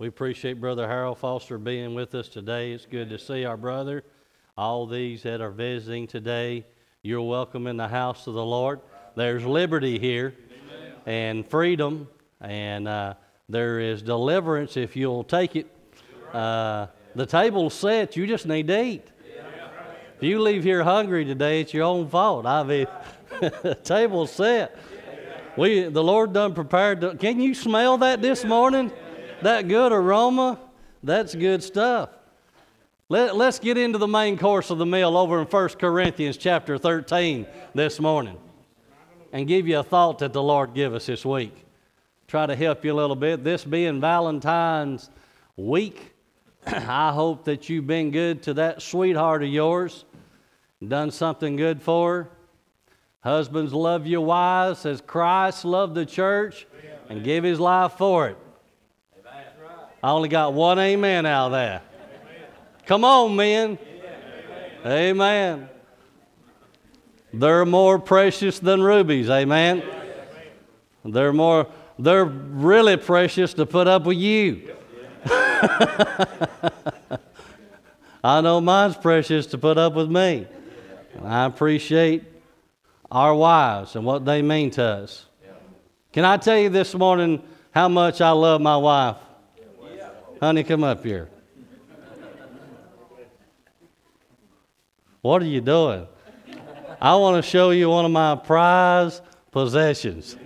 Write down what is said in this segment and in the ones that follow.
We appreciate Brother Harold Foster being with us today. It's good to see our brother. All these that are visiting today, you're welcome in the house of the Lord. There's liberty here and freedom, and uh, there is deliverance if you'll take it. Uh, the table's set, you just need to eat. If you leave here hungry today, it's your own fault. I mean, table's set. We, the Lord done prepared. To, can you smell that this morning? That good aroma? That's good stuff. Let, let's get into the main course of the meal over in 1 Corinthians chapter 13 this morning and give you a thought that the Lord give us this week. Try to help you a little bit. This being Valentine's week, I hope that you've been good to that sweetheart of yours, done something good for her. Husbands, love your wives as Christ loved the church and gave his life for it. I only got one amen out of that. Come on, men. Amen. They're more precious than rubies. Amen. They're more. They're really precious to put up with you. I know mine's precious to put up with me. I appreciate our wives and what they mean to us. Can I tell you this morning how much I love my wife? Honey, come up here. What are you doing? I want to show you one of my prize possessions.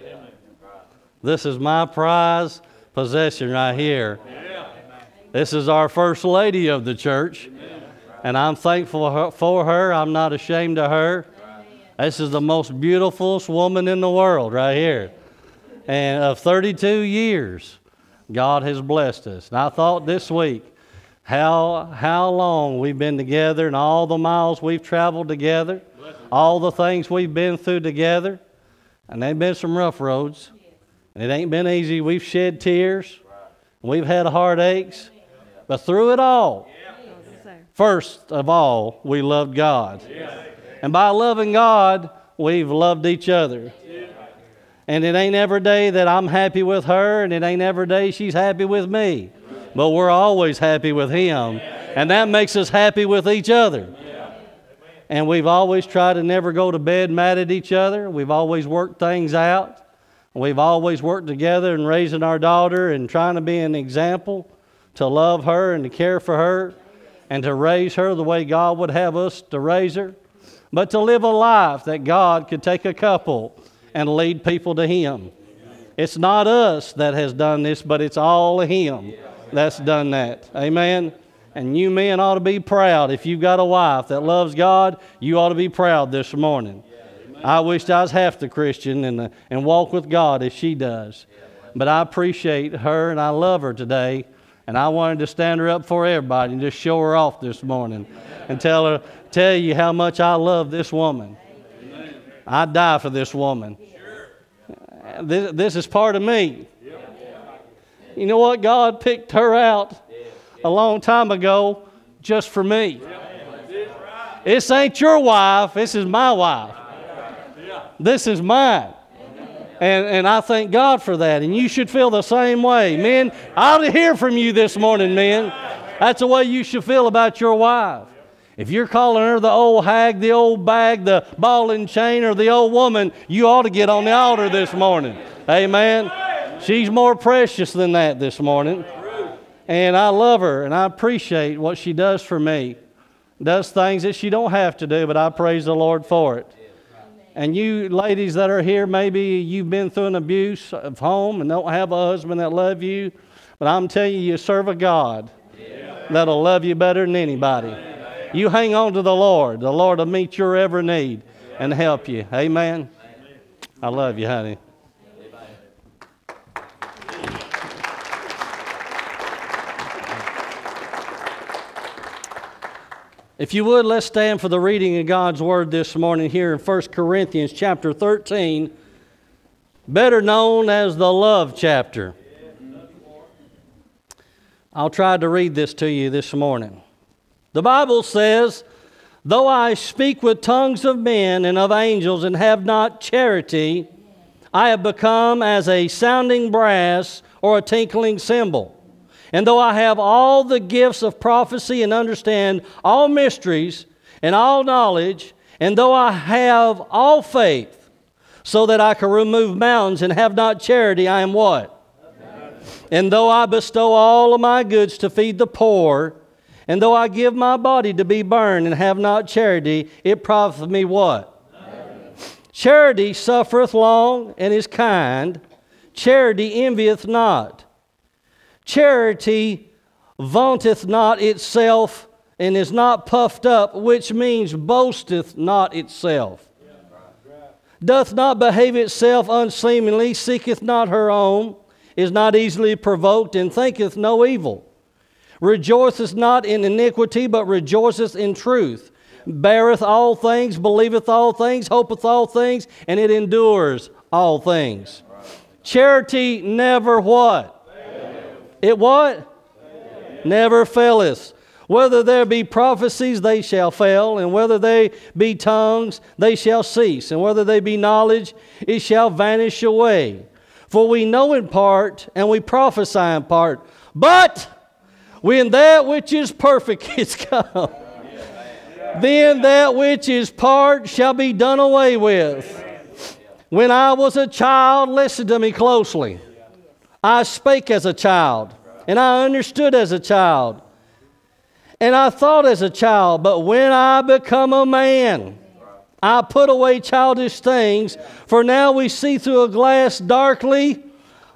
This is my prize possession right here. This is our first lady of the church, and I'm thankful for her. I'm not ashamed of her. This is the most beautiful woman in the world right here. And of 32 years, God has blessed us. And I thought this week how, how long we've been together and all the miles we've traveled together, all the things we've been through together. And they've been some rough roads. And It ain't been easy. We've shed tears, we've had heartaches. But through it all, first of all, we loved God. And by loving God, we've loved each other. And it ain't every day that I'm happy with her, and it ain't every day she's happy with me. But we're always happy with Him. And that makes us happy with each other. And we've always tried to never go to bed mad at each other. We've always worked things out. We've always worked together in raising our daughter and trying to be an example to love her and to care for her and to raise her the way God would have us to raise her. But to live a life that God could take a couple and lead people to Him. It's not us that has done this, but it's all of Him that's done that. Amen. And you men ought to be proud. If you've got a wife that loves God, you ought to be proud this morning. I wished I was half the Christian and, uh, and walk with God as she does. But I appreciate her and I love her today. And I wanted to stand her up for everybody and just show her off this morning and tell her, tell you how much I love this woman. I'd die for this woman. This, this is part of me. You know what? God picked her out a long time ago just for me. This ain't your wife, this is my wife. This is mine. And, and I thank God for that. And you should feel the same way. Men, I ought to hear from you this morning, men. That's the way you should feel about your wife. If you're calling her the old hag, the old bag, the ball and chain, or the old woman, you ought to get on the altar this morning. Amen. She's more precious than that this morning. And I love her and I appreciate what she does for me. Does things that she don't have to do, but I praise the Lord for it. And you ladies that are here, maybe you've been through an abuse of home and don't have a husband that love you. But I'm telling you, you serve a God that'll love you better than anybody. You hang on to the Lord. The Lord will meet your every need and help you. Amen. I love you, honey. If you would, let's stand for the reading of God's Word this morning here in 1 Corinthians chapter 13, better known as the love chapter. I'll try to read this to you this morning. The Bible says, Though I speak with tongues of men and of angels and have not charity, I have become as a sounding brass or a tinkling cymbal. and though I have all the gifts of prophecy and understand all mysteries and all knowledge, and though I have all faith, so that I can remove mountains and have not charity, I am what? And though I bestow all of my goods to feed the poor, and though I give my body to be burned and have not charity, it profiteth me what? Charity suffereth long and is kind. Charity envieth not. Charity vaunteth not itself and is not puffed up, which means boasteth not itself. Doth not behave itself unseemly, seeketh not her own, is not easily provoked, and thinketh no evil. Rejoiceth not in iniquity, but rejoiceth in truth. Beareth all things, believeth all things, hopeth all things, and it endures all things. Charity never what? It what? Never faileth. Whether there be prophecies, they shall fail, and whether they be tongues, they shall cease, and whether they be knowledge, it shall vanish away. For we know in part, and we prophesy in part. But when that which is perfect is come, then that which is part shall be done away with. When I was a child, listen to me closely. I spake as a child, and I understood as a child, and I thought as a child. But when I become a man, I put away childish things, for now we see through a glass darkly,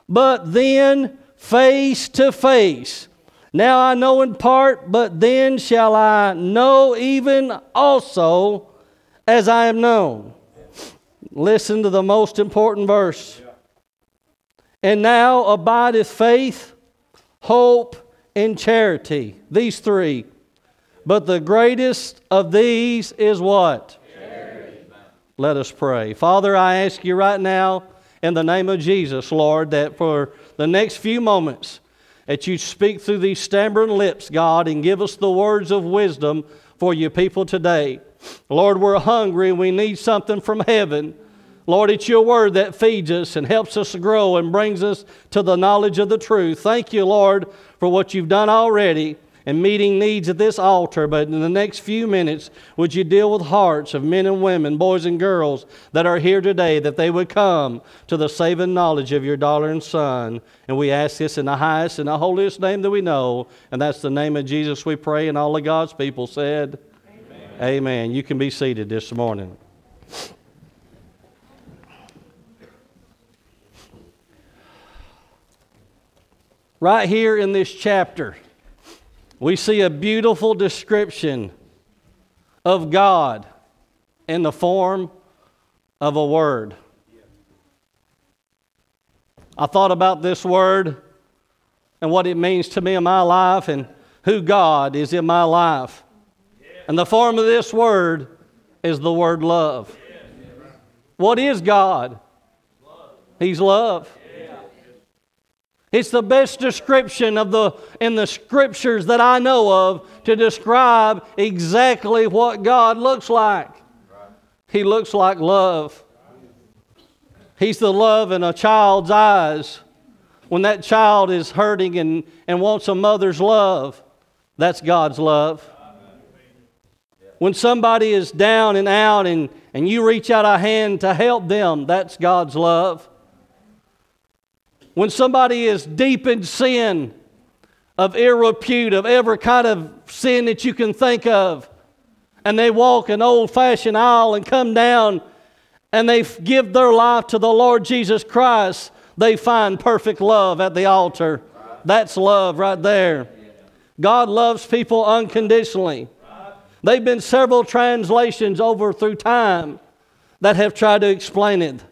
but then face to face. Now I know in part, but then shall I know even also as I am known. Listen to the most important verse. And now abideth faith, hope, and charity. These three. But the greatest of these is what? Charity. Let us pray. Father, I ask you right now, in the name of Jesus, Lord, that for the next few moments, that you speak through these stammering lips, God, and give us the words of wisdom for your people today. Lord, we're hungry and we need something from heaven. Lord, it's your word that feeds us and helps us grow and brings us to the knowledge of the truth. Thank you, Lord, for what you've done already and meeting needs at this altar, but in the next few minutes, would you deal with hearts of men and women, boys and girls that are here today, that they would come to the saving knowledge of your daughter and son? And we ask this in the highest and the holiest name that we know, and that's the name of Jesus we pray, and all of God's people said, Amen. Amen. You can be seated this morning. Right here in this chapter, we see a beautiful description of God in the form of a word. I thought about this word and what it means to me in my life and who God is in my life. And the form of this word is the word love. What is God? He's love. It's the best description of the in the scriptures that I know of to describe exactly what God looks like. He looks like love. He's the love in a child's eyes. When that child is hurting and, and wants a mother's love, that's God's love. When somebody is down and out and, and you reach out a hand to help them, that's God's love. When somebody is deep in sin, of ill repute, of every kind of sin that you can think of, and they walk an old fashioned aisle and come down and they give their life to the Lord Jesus Christ, they find perfect love at the altar. That's love right there. God loves people unconditionally. There have been several translations over through time that have tried to explain it.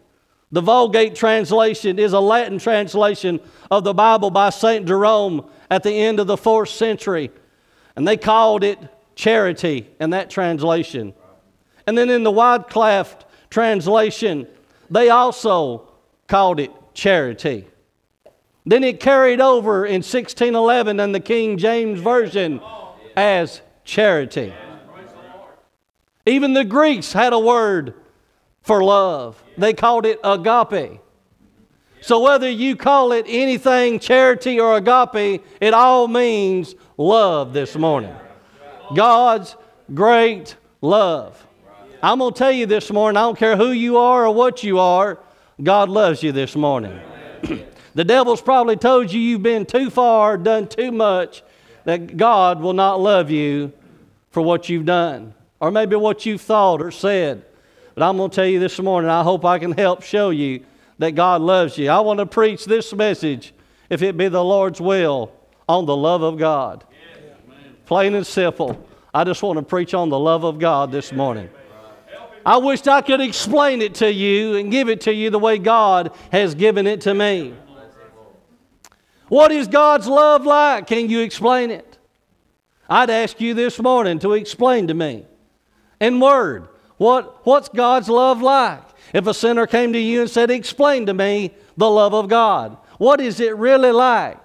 The Vulgate translation is a Latin translation of the Bible by St. Jerome at the end of the fourth century. And they called it charity in that translation. And then in the Wycliffe translation, they also called it charity. Then it carried over in 1611 in the King James Version as charity. Even the Greeks had a word for love. They called it agape. So whether you call it anything, charity or agape, it all means love this morning. God's great love. I'm going to tell you this morning, I don't care who you are or what you are, God loves you this morning. the devil's probably told you you've been too far, done too much, that God will not love you for what you've done, or maybe what you've thought or said. But I'm going to tell you this morning, I hope I can help show you that God loves you. I want to preach this message, if it be the Lord's will, on the love of God. Plain and simple. I just want to preach on the love of God this morning. I wished I could explain it to you and give it to you the way God has given it to me. What is God's love like? Can you explain it? I'd ask you this morning to explain to me in word what, what's God's love like? If a sinner came to you and said, Explain to me the love of God, what is it really like?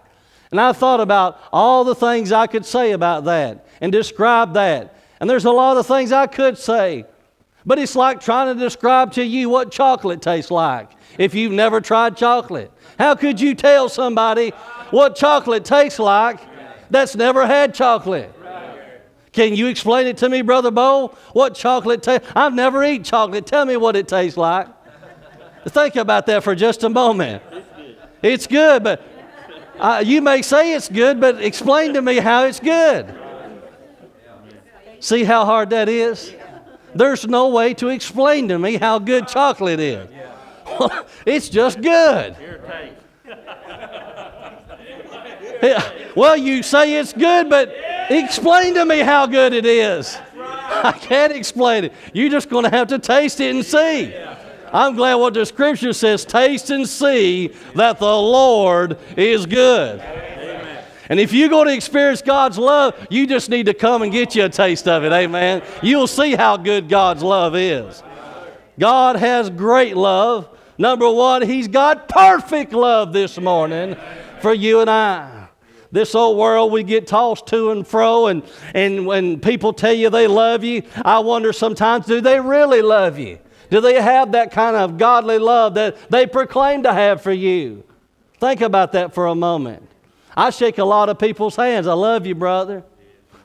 And I thought about all the things I could say about that and describe that. And there's a lot of things I could say. But it's like trying to describe to you what chocolate tastes like if you've never tried chocolate. How could you tell somebody what chocolate tastes like that's never had chocolate? Can you explain it to me, Brother Bo? What chocolate tastes? I've never eaten chocolate. Tell me what it tastes like. Think about that for just a moment. It's good, but uh, you may say it's good, but explain to me how it's good. See how hard that is? There's no way to explain to me how good chocolate is. it's just good. Yeah. Well, you say it's good, but explain to me how good it is. I can't explain it. You're just going to have to taste it and see. I'm glad what the scripture says taste and see that the Lord is good. And if you're going to experience God's love, you just need to come and get you a taste of it. Amen. You'll see how good God's love is. God has great love. Number one, He's got perfect love this morning for you and I this old world we get tossed to and fro and, and when people tell you they love you i wonder sometimes do they really love you do they have that kind of godly love that they proclaim to have for you? Think about that for a moment. I shake a lot of people's hands. I love you, brother.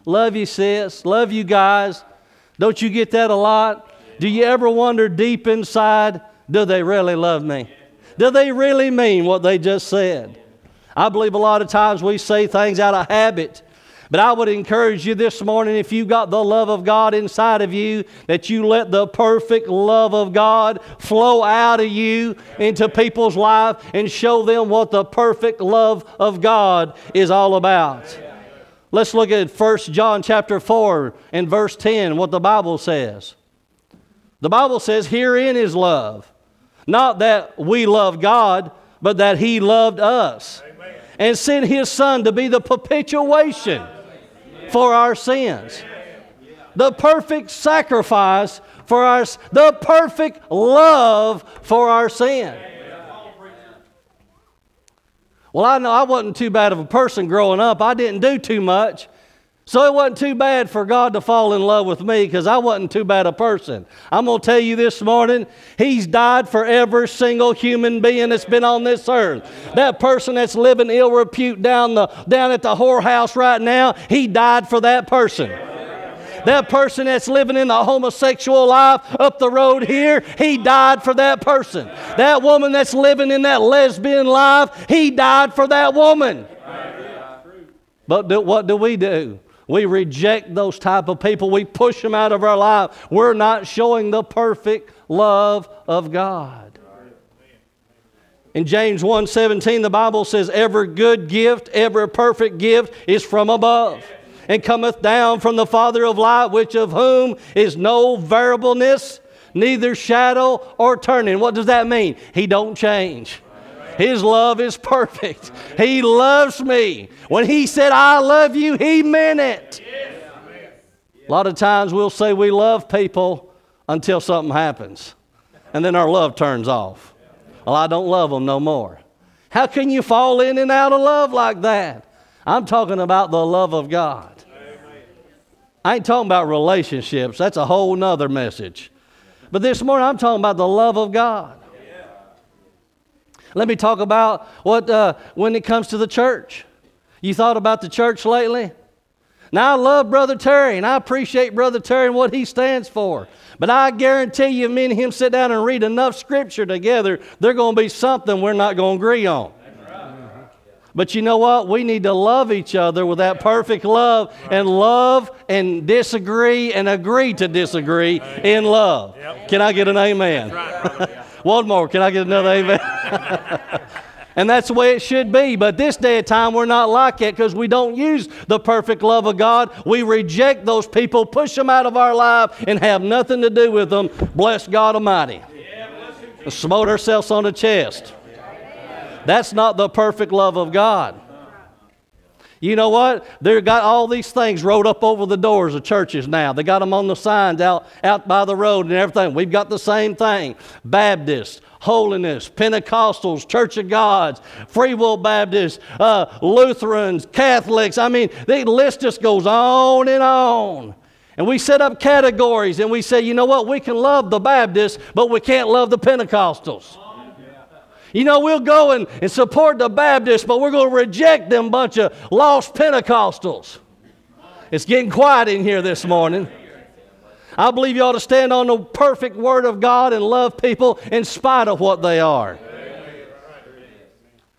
Love you, sis. Love you guys. Don't you get that a lot? Do you ever wonder deep inside, do they really love me? Do they really mean what they just said? I believe a lot of times we say things out of habit but I would encourage you this morning if you've got the love of God inside of you, that you let the perfect love of God flow out of you into people's life and show them what the perfect love of God is all about. Let's look at 1 John chapter 4 and verse 10, what the Bible says. The Bible says, Herein is love. Not that we love God, but that He loved us and sent His Son to be the propitiation for our sins. The perfect sacrifice for our the perfect love for our sin. Well, I know I wasn't too bad of a person growing up. I didn't do too much. So it wasn't too bad for God to fall in love with me because I wasn't too bad a person. I'm going to tell you this morning, He's died for every single human being that's been on this earth. That person that's living ill repute down, the, down at the whorehouse right now, He died for that person. That person that's living in the homosexual life up the road here, he died for that person. That woman that's living in that lesbian life, he died for that woman. But do, what do we do? We reject those type of people. We push them out of our life. We're not showing the perfect love of God. In James 1:17 the Bible says every good gift, every perfect gift is from above and cometh down from the Father of light, which of whom is no variableness, neither shadow or turning. What does that mean? He don't change. His love is perfect. He loves me. When He said, I love you, He meant it. A lot of times we'll say we love people until something happens, and then our love turns off. Well, I don't love them no more. How can you fall in and out of love like that? I'm talking about the love of God. I ain't talking about relationships. That's a whole nother message. But this morning I'm talking about the love of God. Let me talk about what uh, when it comes to the church. You thought about the church lately? Now, I love Brother Terry, and I appreciate Brother Terry and what he stands for. But I guarantee you, me and him sit down and read enough scripture together, there's going to be something we're not going to agree on. But you know what? We need to love each other with that perfect love and love and disagree and agree to disagree in love. Can I get an amen? One more. Can I get another amen? And that's the way it should be. But this day and time, we're not like it because we don't use the perfect love of God. We reject those people, push them out of our life, and have nothing to do with them. Bless God Almighty. Yeah, Smote ourselves on the chest. That's not the perfect love of God. You know what? They've got all these things wrote up over the doors of churches now. They got them on the signs out, out by the road and everything. We've got the same thing Baptists, Holiness, Pentecostals, Church of Gods, Free Will Baptists, uh, Lutherans, Catholics. I mean, the list just goes on and on. And we set up categories and we say, you know what, we can love the Baptists, but we can't love the Pentecostals. You know, we'll go and, and support the Baptists, but we're going to reject them bunch of lost Pentecostals. It's getting quiet in here this morning. I believe you ought to stand on the perfect Word of God and love people in spite of what they are.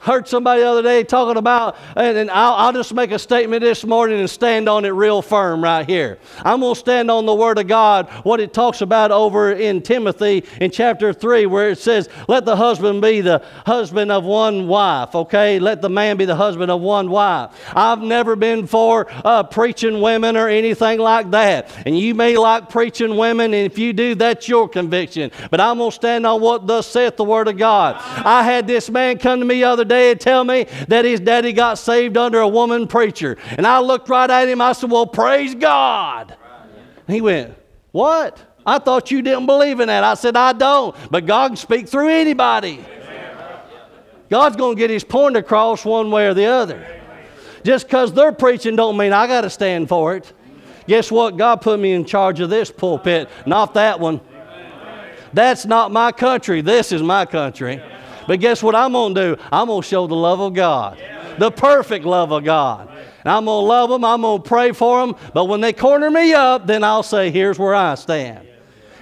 Heard somebody the other day talking about, and, and I'll, I'll, just make a statement this morning and stand on it real firm right here. I'm going to stand on the Word of God, what it talks about over in Timothy in chapter 3, where it says, Let the husband be the husband of one wife, okay? Let the man be the husband of one wife. I've never been for uh, preaching women or anything like that. And you may like preaching women, and if you do, that's your conviction. But I'm going to stand on what thus saith the Word of God. I had this man come to me the other day and tell me that his daddy got saved under a woman preacher. And I looked right at him. I said, Well, praise God. He went, What? I thought you didn't believe in that. I said, I don't. But God can speak through anybody. God's going to get his point across one way or the other. Just because they're preaching don't mean I got to stand for it. Guess what? God put me in charge of this pulpit, not that one. That's not my country. This is my country. But guess what I'm going to do? I'm going to show the love of God, the perfect love of God. And I'm going to love them, I'm going to pray for them. But when they corner me up, then I'll say, here's where I stand.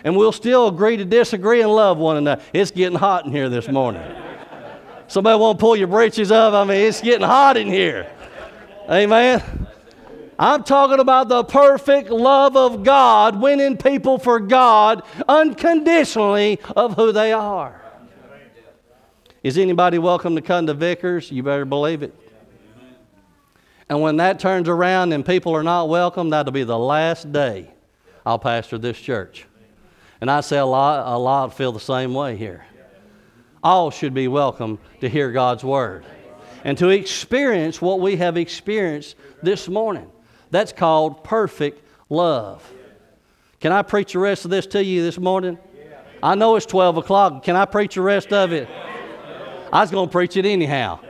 And we'll still agree to disagree and love one another. It's getting hot in here this morning. Somebody want to pull your breeches up? I mean, it's getting hot in here. Amen. I'm talking about the perfect love of God, winning people for God unconditionally of who they are. Is anybody welcome to come to Vickers? You better believe it. And when that turns around and people are not welcome, that'll be the last day I'll pastor this church. And I say a lot, a lot feel the same way here. All should be welcome to hear God's word and to experience what we have experienced this morning. That's called perfect love. Can I preach the rest of this to you this morning? I know it's 12 o'clock. Can I preach the rest of it? I was going to preach it anyhow.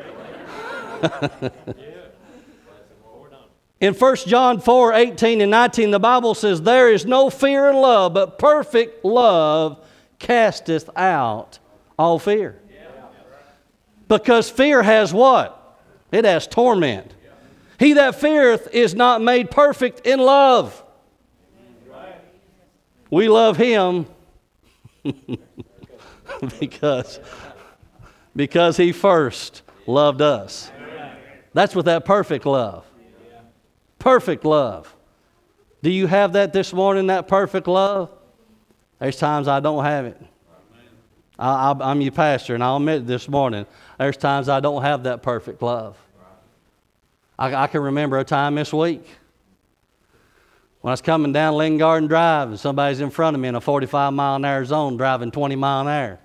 in 1 John 4 18 and 19, the Bible says, There is no fear in love, but perfect love casteth out all fear. Because fear has what? It has torment. He that feareth is not made perfect in love. We love him because because he first loved us. That's with that perfect love. Perfect love. Do you have that this morning, that perfect love? There's times I don't have it. I, am your pastor, and I'll admit this morning, there's times I don't have that perfect love. I, I can remember a time this week when I was coming down Lincoln Garden Drive, and somebody's in front of me in a 45 mile an hour zone driving 20 mile an hour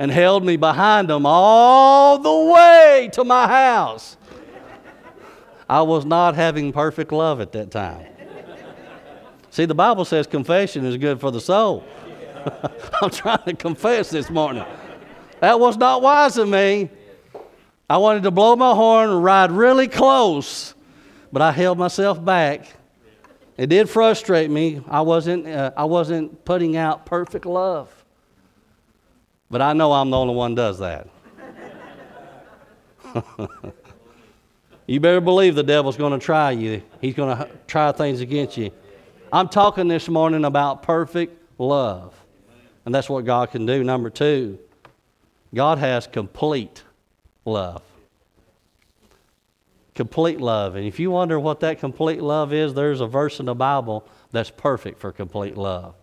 and held me behind them all the way to my house. I was not having perfect love at that time. See, the Bible says confession is good for the soul. I'm trying to confess this morning. That was not wise of me. I wanted to blow my horn and ride really close, but I held myself back. It did frustrate me. I wasn't, uh, I wasn't putting out perfect love. But I know I'm the only one does that. you better believe the devil's going to try you. He's going to try things against you. I'm talking this morning about perfect love. And that's what God can do. Number two, God has complete love. Complete love. And if you wonder what that complete love is, there's a verse in the Bible that's perfect for complete love.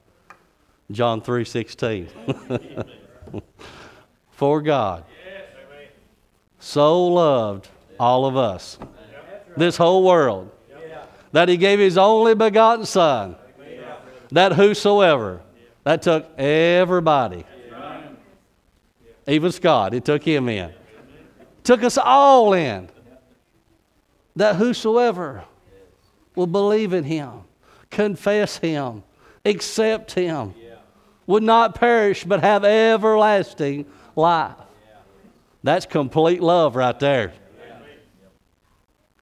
John 3:16. for God. So loved all of us, this whole world, that he gave his only begotten Son, that whosoever, that took everybody, even Scott, it took him in, took us all in, that whosoever will believe in him, confess him, accept him, would not perish but have everlasting life. That's complete love right there.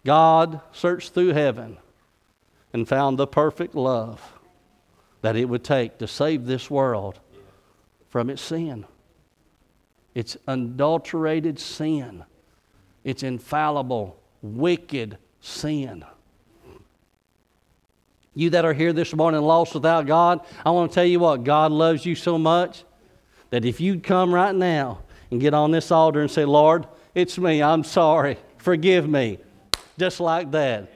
God searched through heaven and found the perfect love that it would take to save this world from its sin. It's unadulterated sin. It's infallible, wicked sin. You that are here this morning lost without God, I want to tell you what, God loves you so much that if you'd come right now and get on this altar and say, Lord, it's me, I'm sorry, forgive me, just like that.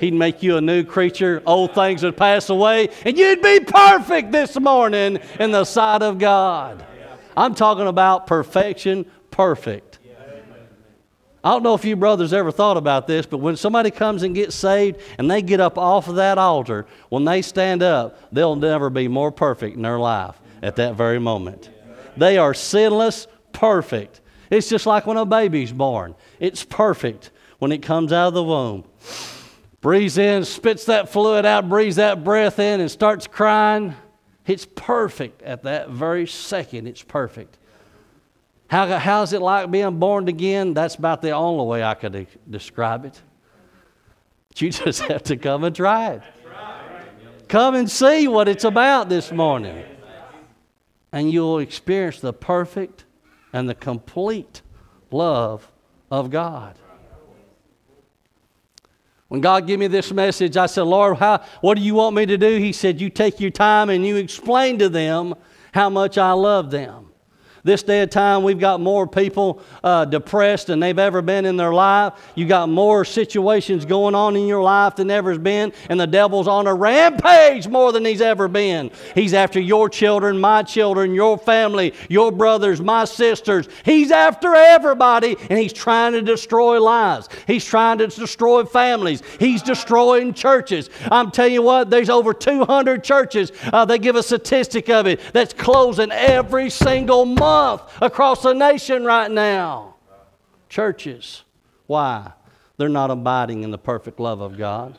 He'd make you a new creature. Old things would pass away, and you'd be perfect this morning in the sight of God. I'm talking about perfection, perfect. I don't know if you brothers ever thought about this, but when somebody comes and gets saved and they get up off of that altar, when they stand up, they'll never be more perfect in their life at that very moment. They are sinless, perfect. It's just like when a baby's born, it's perfect when it comes out of the womb. Breathes in, spits that fluid out, breathes that breath in, and starts crying. It's perfect at that very second. It's perfect. How, how's it like being born again? That's about the only way I could de- describe it. But you just have to come and try it. Come and see what it's about this morning. And you'll experience the perfect and the complete love of God. When God gave me this message, I said, Lord, how, what do you want me to do? He said, You take your time and you explain to them how much I love them. This day of time, we've got more people uh, depressed than they've ever been in their life. You got more situations going on in your life than ever has been, and the devil's on a rampage more than he's ever been. He's after your children, my children, your family, your brothers, my sisters. He's after everybody, and he's trying to destroy lives. He's trying to destroy families. He's destroying churches. I'm telling you what, there's over 200 churches. Uh, they give a statistic of it that's closing every single month month across the nation right now. Churches. Why? They're not abiding in the perfect love of God.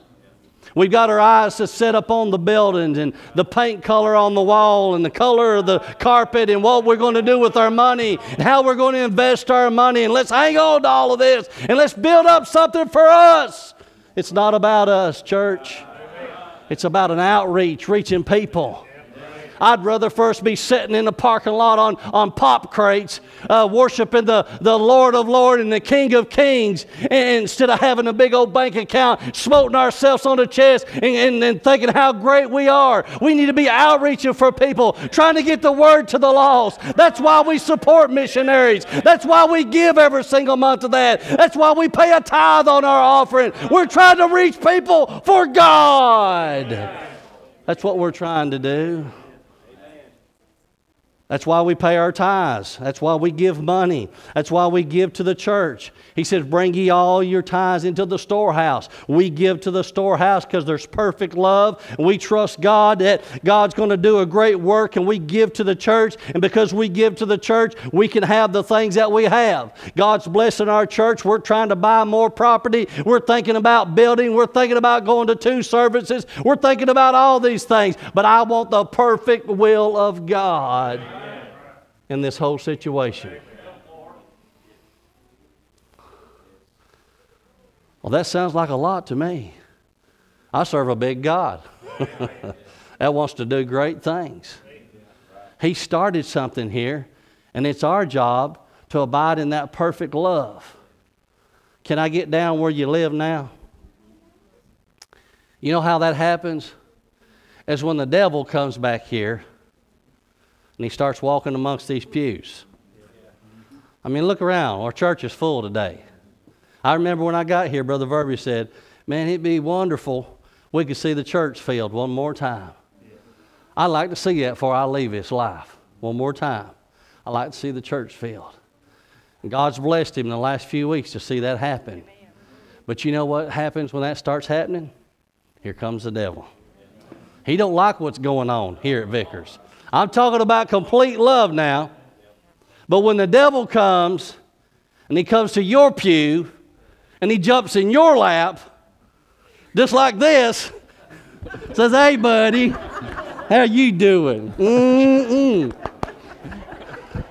We've got our eyes to set up on the buildings and the paint color on the wall and the color of the carpet and what we're going to do with our money and how we're going to invest our money and let's hang on to all of this and let's build up something for us. It's not about us, church. It's about an outreach, reaching people. I'd rather first be sitting in the parking lot on, on pop crates, uh, worshiping the, the Lord of Lords and the King of Kings, instead of having a big old bank account, smoting ourselves on the chest and, and, and thinking how great we are. We need to be outreaching for people, trying to get the word to the lost. That's why we support missionaries. That's why we give every single month of that. That's why we pay a tithe on our offering. We're trying to reach people for God. That's what we're trying to do. That's why we pay our tithes. That's why we give money. That's why we give to the church. He says, Bring ye all your tithes into the storehouse. We give to the storehouse because there's perfect love. We trust God that God's going to do a great work, and we give to the church. And because we give to the church, we can have the things that we have. God's blessing our church. We're trying to buy more property. We're thinking about building. We're thinking about going to two services. We're thinking about all these things. But I want the perfect will of God in this whole situation. Well, that sounds like a lot to me. I serve a big God that wants to do great things. He started something here, and it's our job to abide in that perfect love. Can I get down where you live now? You know how that happens? As when the devil comes back here and he starts walking amongst these pews. I mean, look around. Our church is full today. I remember when I got here, Brother Verby said, Man, it'd be wonderful we could see the church filled one more time. I'd like to see that before I leave this life one more time. I'd like to see the church filled. And God's blessed him in the last few weeks to see that happen. But you know what happens when that starts happening? Here comes the devil. He don't like what's going on here at Vickers. I'm talking about complete love now. But when the devil comes and he comes to your pew and he jumps in your lap, just like this, says, "Hey, buddy, how you doing?" Mm-mm.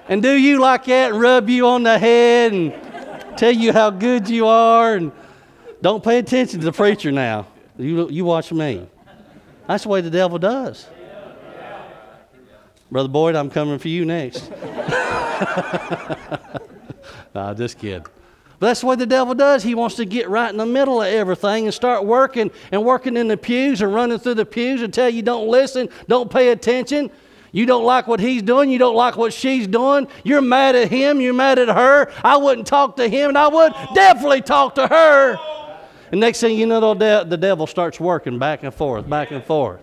And do you like that and rub you on the head and tell you how good you are and don't pay attention to the preacher now. You, you watch me. That's the way the devil does. Brother Boyd, I'm coming for you next. nah, just kidding. But that's the way the devil does. He wants to get right in the middle of everything and start working and working in the pews and running through the pews and tell you don't listen, don't pay attention. You don't like what he's doing. You don't like what she's doing. You're mad at him. You're mad at her. I wouldn't talk to him, and I would definitely talk to her. And next thing you know, the devil starts working back and forth, back and forth.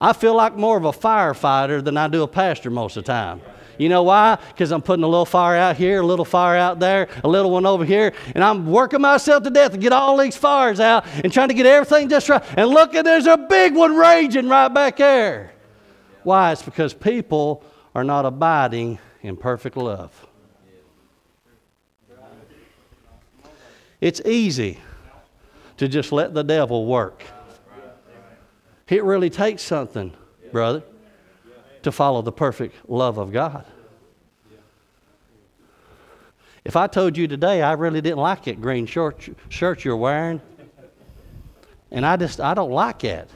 I feel like more of a firefighter than I do a pastor most of the time. You know why? Because I'm putting a little fire out here, a little fire out there, a little one over here, and I'm working myself to death to get all these fires out and trying to get everything just right. And look, there's a big one raging right back there. Why? It's because people are not abiding in perfect love. It's easy to just let the devil work. It really takes something, brother to follow the perfect love of God. If I told you today I really didn't like that green shirt, shirt you're wearing, and I just I don't like it.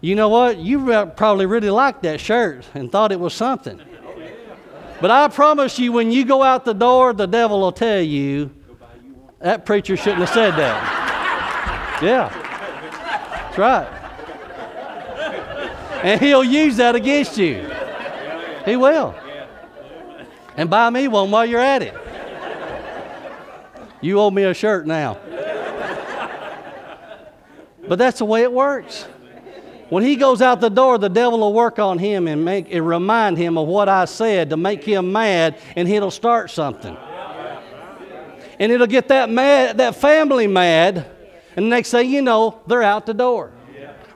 You know what? You probably really liked that shirt and thought it was something. But I promise you, when you go out the door, the devil will tell you that preacher shouldn't have said that. Yeah, that's right. And he'll use that against you. He will. And buy me one while you're at it. You owe me a shirt now. But that's the way it works. When he goes out the door, the devil will work on him and make and remind him of what I said to make him mad, and he'll start something. And it'll get that mad, that family mad, and next thing you know, they're out the door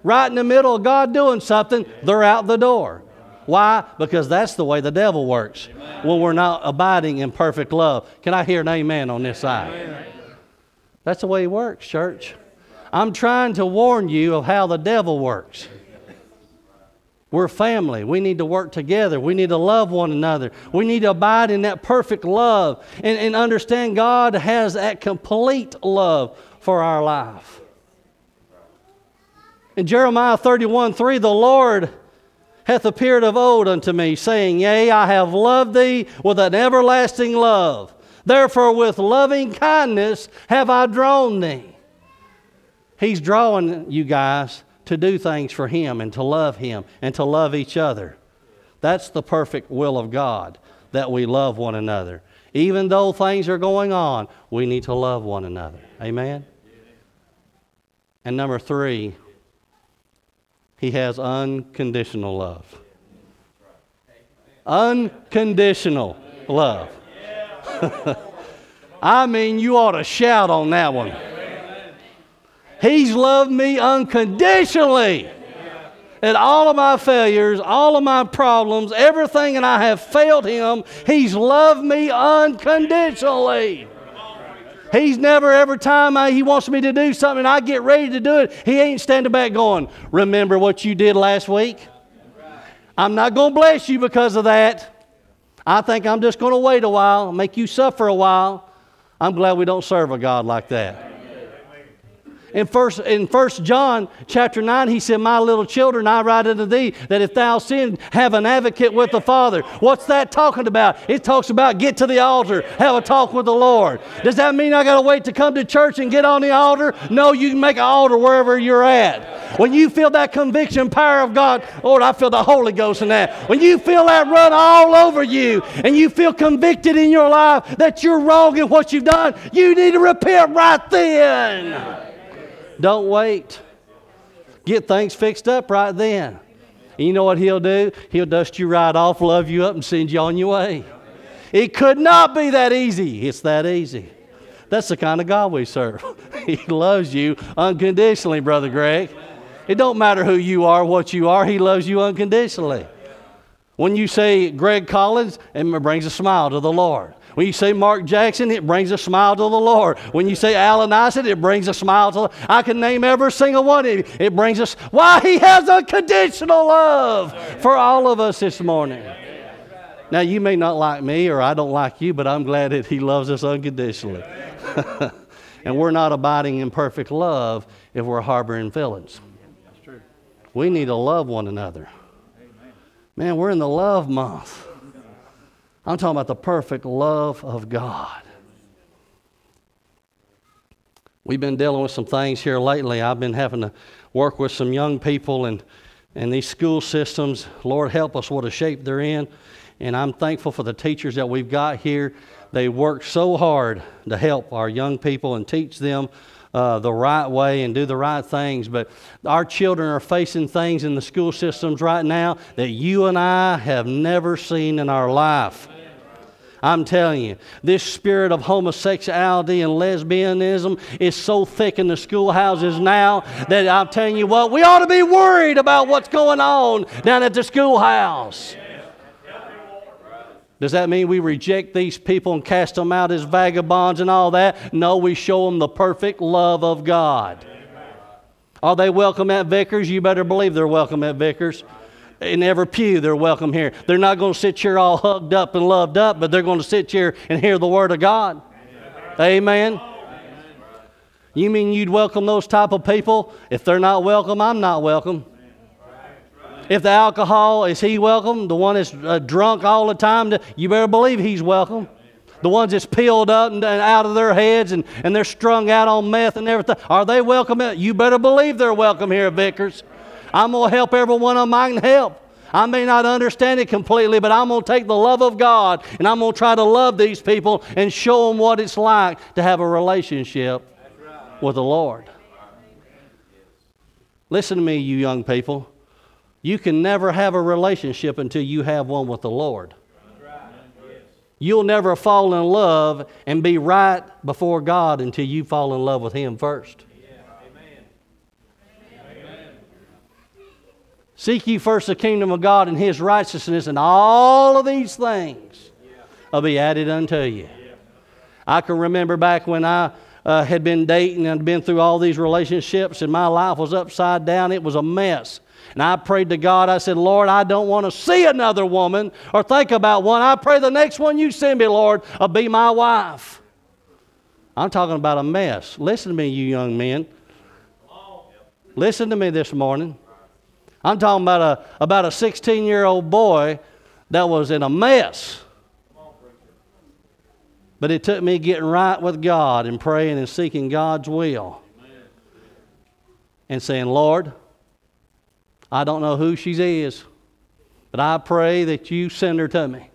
right in the middle of God doing something, they're out the door. Why? Because that's the way the devil works amen. when we're not abiding in perfect love. Can I hear an amen on this side? Amen. That's the way he works, church. I'm trying to warn you of how the devil works. We're family. We need to work together. We need to love one another. We need to abide in that perfect love and, and understand God has that complete love for our life. In Jeremiah 31 3, the Lord hath appeared of old unto me, saying, Yea, I have loved thee with an everlasting love. Therefore, with loving kindness have I drawn thee. He's drawing you guys to do things for Him and to love Him and to love each other. That's the perfect will of God, that we love one another. Even though things are going on, we need to love one another. Amen? And number three, he has unconditional love. Unconditional love. I mean, you ought to shout on that one. He's loved me unconditionally. At all of my failures, all of my problems, everything and I have failed him, he's loved me unconditionally. He's never, every time I, he wants me to do something, I get ready to do it, he ain't standing back going, Remember what you did last week? I'm not going to bless you because of that. I think I'm just going to wait a while, make you suffer a while. I'm glad we don't serve a God like that. In first, in first John chapter 9, he said, My little children, I write unto thee that if thou sin, have an advocate with the Father. What's that talking about? It talks about get to the altar, have a talk with the Lord. Does that mean I got to wait to come to church and get on the altar? No, you can make an altar wherever you're at. When you feel that conviction power of God, Lord, I feel the Holy Ghost in that. When you feel that run all over you and you feel convicted in your life that you're wrong in what you've done, you need to repent right then. Don't wait. Get things fixed up right then. You know what he'll do? He'll dust you right off, love you up, and send you on your way. It could not be that easy. It's that easy. That's the kind of God we serve. he loves you unconditionally, Brother Greg. It don't matter who you are, what you are, He loves you unconditionally. When you say Greg Collins, it brings a smile to the Lord. When you say Mark Jackson, it brings a smile to the Lord. When you say Alan Isom, it brings a smile to the I can name every single one of you. It brings us why he has unconditional love for all of us this morning. Now you may not like me or I don't like you, but I'm glad that he loves us unconditionally. and we're not abiding in perfect love if we're harboring feelings. We need to love one another. Man, we're in the love month. I'm talking about the perfect love of God. We've been dealing with some things here lately. I've been having to work with some young people and, and these school systems. Lord, help us what a shape they're in. And I'm thankful for the teachers that we've got here. They work so hard to help our young people and teach them uh, the right way and do the right things. But our children are facing things in the school systems right now that you and I have never seen in our life. I'm telling you, this spirit of homosexuality and lesbianism is so thick in the schoolhouses now that I'm telling you what, we ought to be worried about what's going on down at the schoolhouse. Does that mean we reject these people and cast them out as vagabonds and all that? No, we show them the perfect love of God. Are they welcome at Vickers? You better believe they're welcome at Vickers in every pew, they're welcome here. They're not going to sit here all hugged up and loved up, but they're going to sit here and hear the Word of God. Amen. Amen. You mean you'd welcome those type of people? If they're not welcome, I'm not welcome. If the alcohol, is he welcome? The one that's uh, drunk all the time, you better believe he's welcome. The ones that's peeled up and, and out of their heads and, and they're strung out on meth and everything, are they welcome? You better believe they're welcome here at Vickers. I'm going to help everyone I can help. I may not understand it completely, but I'm going to take the love of God and I'm going to try to love these people and show them what it's like to have a relationship with the Lord. Listen to me, you young people. You can never have a relationship until you have one with the Lord. You'll never fall in love and be right before God until you fall in love with Him first. Seek ye first the kingdom of God and his righteousness, and all of these things will be added unto you. I can remember back when I uh, had been dating and been through all these relationships, and my life was upside down. It was a mess. And I prayed to God, I said, Lord, I don't want to see another woman or think about one. I pray the next one you send me, Lord, will be my wife. I'm talking about a mess. Listen to me, you young men. Listen to me this morning. I'm talking about a, about a 16 year old boy that was in a mess. But it took me getting right with God and praying and seeking God's will. And saying, Lord, I don't know who she is, but I pray that you send her to me.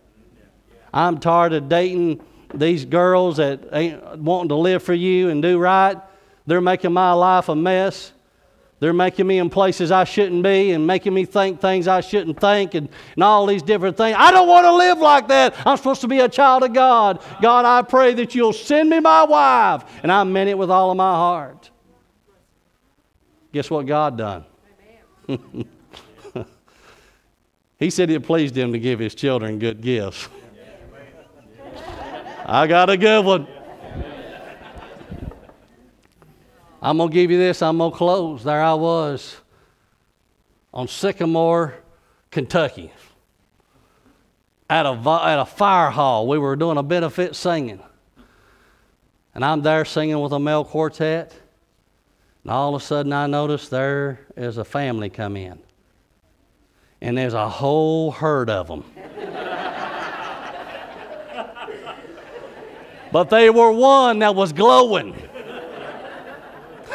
I'm tired of dating these girls that ain't wanting to live for you and do right. They're making my life a mess. They're making me in places I shouldn't be and making me think things I shouldn't think and, and all these different things. I don't want to live like that. I'm supposed to be a child of God. God, I pray that you'll send me my wife. And I meant it with all of my heart. Guess what God done? he said it pleased him to give his children good gifts. I got a good one. I'm going to give you this, I'm going to close. There I was on Sycamore, Kentucky, at a, at a fire hall. We were doing a benefit singing. And I'm there singing with a male quartet. And all of a sudden, I noticed there is a family come in. And there's a whole herd of them. but they were one that was glowing.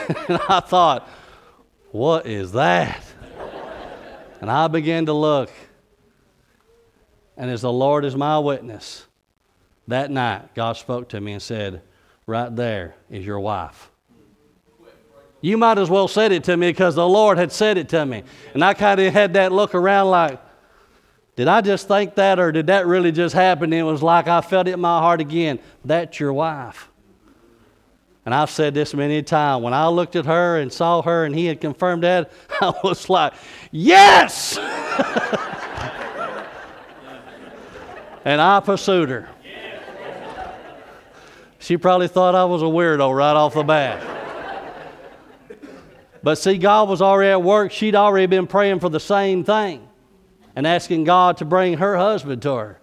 and I thought, what is that? And I began to look. And as the Lord is my witness, that night God spoke to me and said, Right there is your wife. You might as well said it to me because the Lord had said it to me. And I kind of had that look around like, did I just think that or did that really just happen? And it was like I felt it in my heart again. That's your wife. And I've said this many times. When I looked at her and saw her and he had confirmed that, I was like, yes! and I pursued her. She probably thought I was a weirdo right off the bat. But see, God was already at work. She'd already been praying for the same thing and asking God to bring her husband to her.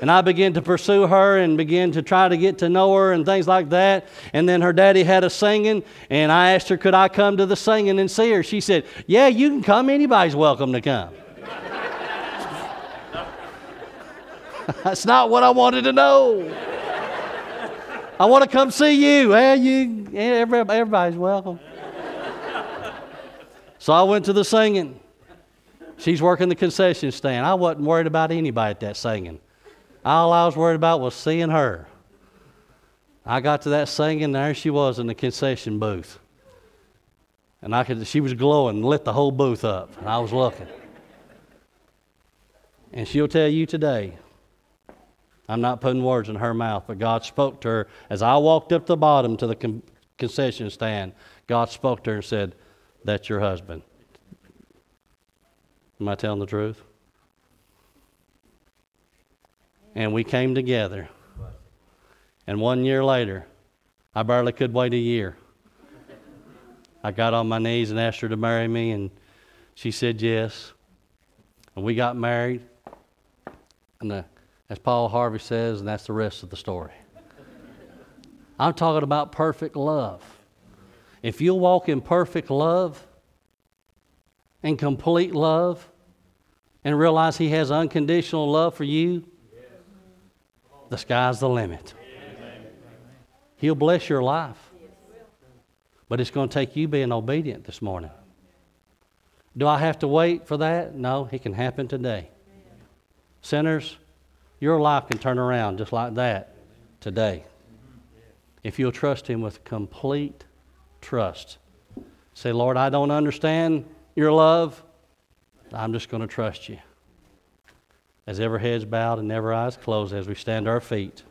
And I began to pursue her and begin to try to get to know her and things like that. And then her daddy had a singing, and I asked her, could I come to the singing and see her? She said, Yeah, you can come. Anybody's welcome to come. That's not what I wanted to know. I want to come see you. Well, you, everybody's welcome. So I went to the singing. She's working the concession stand. I wasn't worried about anybody at that singing. All I was worried about was seeing her. I got to that singing, there she was in the concession booth. And I could, she was glowing, lit the whole booth up, and I was looking. And she'll tell you today, I'm not putting words in her mouth, but God spoke to her as I walked up the bottom to the con- concession stand. God spoke to her and said, that's your husband. Am I telling the truth? And we came together. And one year later, I barely could wait a year. I got on my knees and asked her to marry me, and she said yes. And we got married. And the, as Paul Harvey says, and that's the rest of the story. I'm talking about perfect love. If you'll walk in perfect love and complete love and realize He has unconditional love for you, the sky's the limit. He'll bless your life. But it's going to take you being obedient this morning. Do I have to wait for that? No, it can happen today. Sinners, your life can turn around just like that today. If you'll trust Him with complete trust. Say, Lord, I don't understand your love. I'm just going to trust you. As every head's bowed and every eye's closed as we stand to our feet.